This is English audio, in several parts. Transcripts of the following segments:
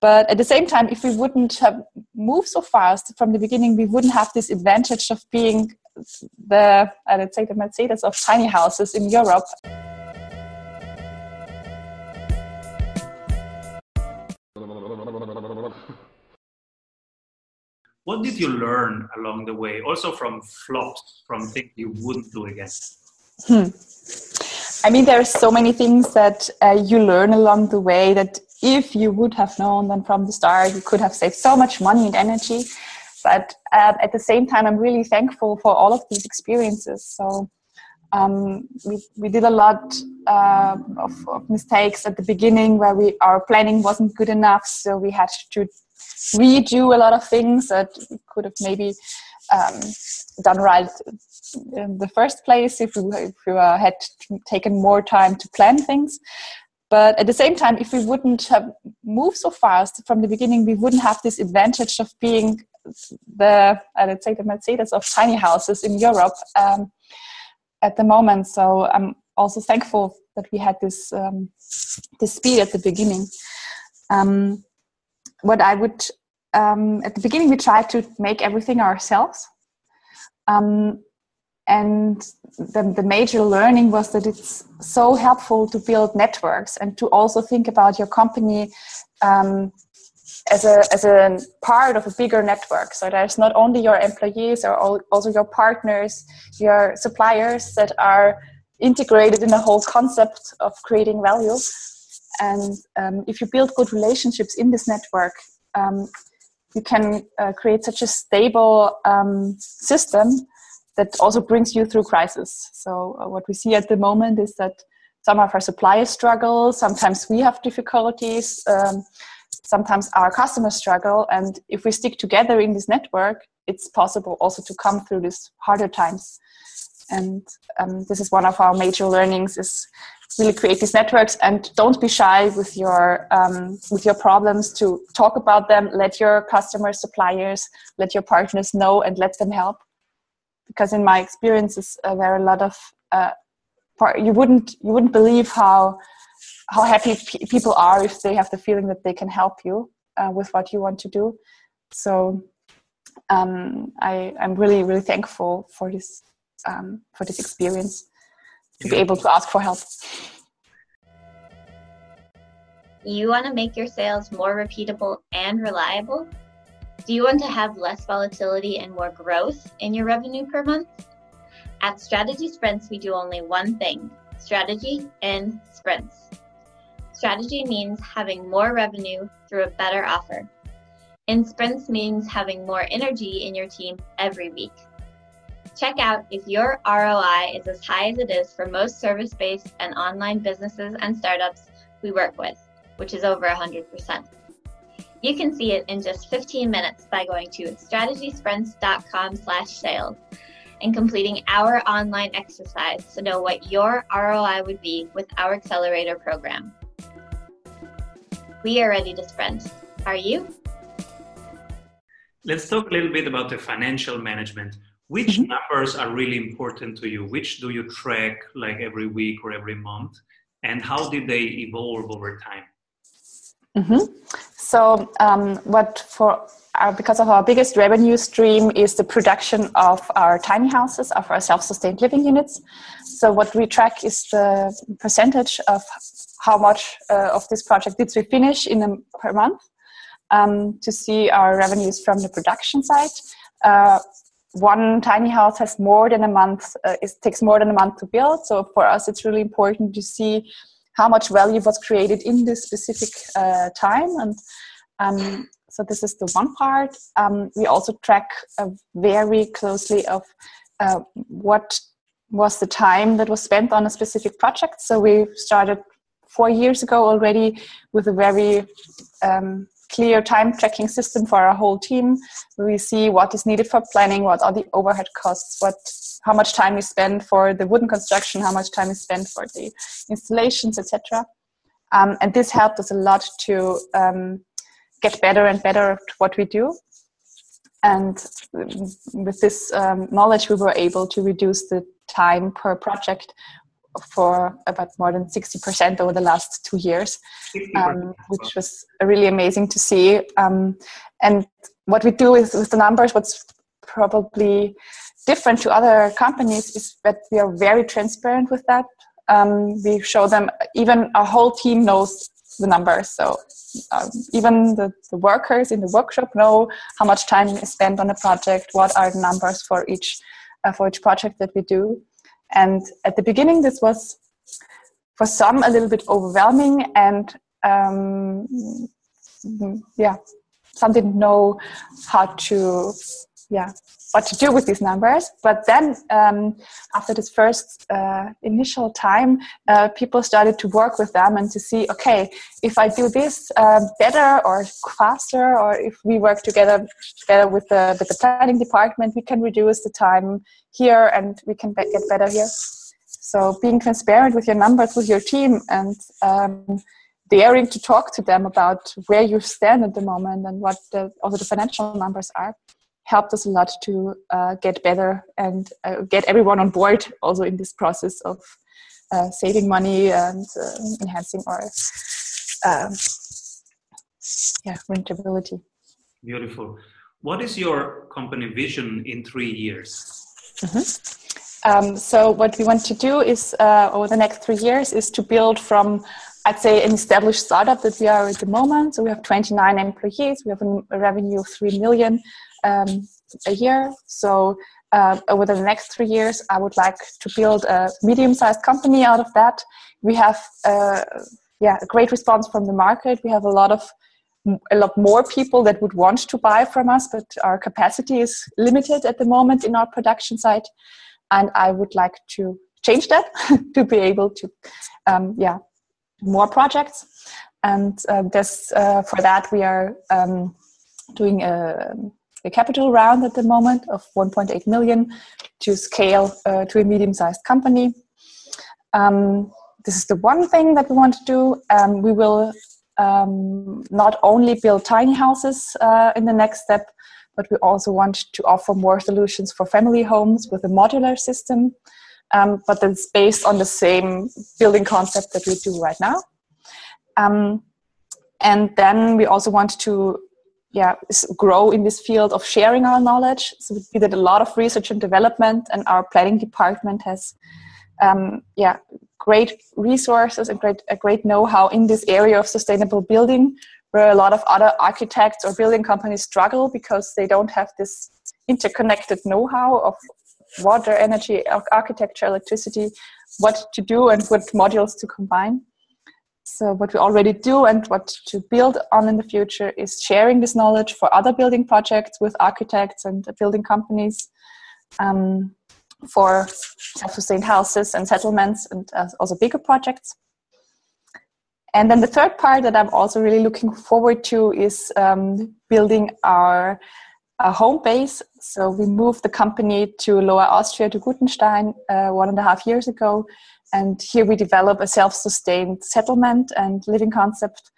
But at the same time, if we wouldn't have moved so fast from the beginning, we wouldn't have this advantage of being the, uh, let's say, the Mercedes of tiny houses in Europe. What did you learn along the way, also from flops, from things you wouldn't do again? Hmm. I mean, there are so many things that uh, you learn along the way that if you would have known them from the start, you could have saved so much money and energy. But uh, at the same time, I'm really thankful for all of these experiences. So um, we, we did a lot uh, of, of, mistakes at the beginning where we our planning wasn't good enough, so we had to redo a lot of things that we could have maybe um, done right in the first place if we, if we uh, had taken more time to plan things. But at the same time, if we wouldn't have moved so fast from the beginning, we wouldn't have this advantage of being the, uh, let's say, the Mercedes of tiny houses in Europe um, at the moment. So I'm also thankful that we had this um, this speed at the beginning. Um, what I would um, at the beginning we tried to make everything ourselves. Um, and the, the major learning was that it's so helpful to build networks and to also think about your company um, as a as a part of a bigger network. So there's not only your employees or also your partners, your suppliers that are integrated in the whole concept of creating value. And um, if you build good relationships in this network, um, you can uh, create such a stable um, system that also brings you through crisis. So uh, what we see at the moment is that some of our suppliers struggle, sometimes we have difficulties, um, sometimes our customers struggle, and if we stick together in this network, it's possible also to come through these harder times. And um, this is one of our major learnings: is really create these networks and don't be shy with your um, with your problems to talk about them let your customers suppliers let your partners know and let them help because in my experiences uh, there are a lot of uh, you wouldn't you wouldn't believe how how happy p- people are if they have the feeling that they can help you uh, with what you want to do so um, I, I'm really really thankful for this um, for this experience to be able to ask for help. You want to make your sales more repeatable and reliable? Do you want to have less volatility and more growth in your revenue per month? At Strategy Sprints, we do only one thing strategy in sprints. Strategy means having more revenue through a better offer. In sprints means having more energy in your team every week. Check out if your ROI is as high as it is for most service based and online businesses and startups we work with, which is over 100%. You can see it in just 15 minutes by going to strategysprints.com slash sales and completing our online exercise to know what your ROI would be with our accelerator program. We are ready to sprint. Are you? Let's talk a little bit about the financial management. Which mm-hmm. numbers are really important to you? Which do you track like every week or every month? And how did they evolve over time? Mm-hmm. So, um, what for our, because of our biggest revenue stream is the production of our tiny houses, of our self sustained living units. So, what we track is the percentage of how much uh, of this project did we finish in a, per month um, to see our revenues from the production side. Uh, one tiny house has more than a month uh, it takes more than a month to build so for us it's really important to see how much value was created in this specific uh, time. And um, so this is the one part. Um, we also track uh, very closely of uh, what was the time that was spent on a specific project. So we started four years ago already with a very um, clear time tracking system for our whole team. We see what is needed for planning, what are the overhead costs, what how much time we spend for the wooden construction, how much time is spent for the installations, etc. Um, and this helped us a lot to um, get better and better at what we do. And with this um, knowledge, we were able to reduce the time per project for about more than 60% over the last two years, um, which was really amazing to see. Um, and what we do is with the numbers, what's probably different to other companies is that we are very transparent with that. Um, we show them, even our whole team knows the numbers. So um, even the, the, workers in the workshop know how much time is spent on a project, what are the numbers for each, uh, for each project that we do. And at the beginning, this was for some a little bit overwhelming and um, yeah, some didn't know how to yeah what to do with these numbers. But then, um, after this first uh, initial time, uh, people started to work with them and to see, okay, if I do this uh, better or faster, or if we work together together with the with the planning department, we can reduce the time here and we can get better here. So being transparent with your numbers with your team and um, daring to talk to them about where you stand at the moment and what the, also the financial numbers are helped us a lot to uh, get better and uh, get everyone on board also in this process of uh, saving money and uh, enhancing our um, yeah rentability. Beautiful. What is your company vision in three years? Mm-hmm. Um, so what we want to do is uh, over the next three years is to build from I'd say an established startup that we are at the moment. So we have 29 employees. We have a revenue of 3 million um, a year. So uh, over the next three years, I would like to build a medium-sized company out of that. We have, uh, yeah, a great response from the market. We have a lot of a lot more people that would want to buy from us, but our capacity is limited at the moment in our production site, and I would like to change that to be able to, um, yeah, more projects. And uh, this uh, for that we are um, doing a a capital round at the moment of 1.8 million to scale uh, to a medium-sized company. Um, this is the one thing that we want to do. Um, we will um, not only build tiny houses uh, in the next step, but we also want to offer more solutions for family homes with a modular system, um, but that's based on the same building concept that we do right now. Um, and then we also want to yeah grow in this field of sharing our knowledge so we did a lot of research and development and our planning department has um, yeah great resources and great a great know-how in this area of sustainable building where a lot of other architects or building companies struggle because they don't have this interconnected know-how of water energy architecture electricity what to do and what modules to combine so what we already do and what to build on in the future is sharing this knowledge for other building projects with architects and building companies um, for self-sustained houses and settlements and uh, also bigger projects. And then the third part that I'm also really looking forward to is um, building our, our, home base. So we moved the company to Lower Austria to Gutenstein uh, one and a half years ago, and here we develop a self-sustained settlement and living concept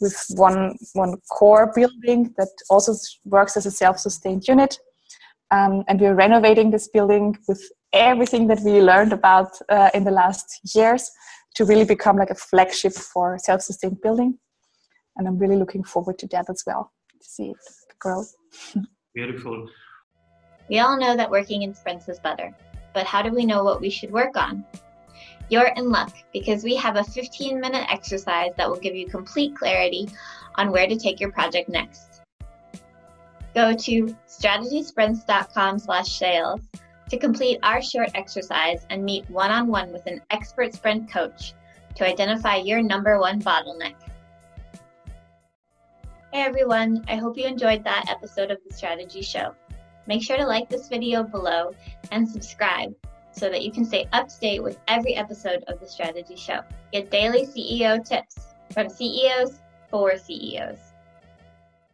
with one, one core building that also works as a self-sustained unit. Um, and we're renovating this building with everything that we learned about uh, in the last years to really become like a flagship for self-sustained building. And I'm really looking forward to that as well, to see it grow. Beautiful. We all know that working in sprints is better, but how do we know what we should work on? You're in luck because we have a 15 minute exercise that will give you complete clarity on where to take your project next. Go to strategysprints.com slash sales to complete our short exercise and meet one-on-one with an expert sprint coach to identify your number one bottleneck. Hey everyone, I hope you enjoyed that episode of the Strategy Show. Make sure to like this video below and subscribe so that you can stay up to date with every episode of the Strategy Show. Get daily CEO tips from CEOs for CEOs.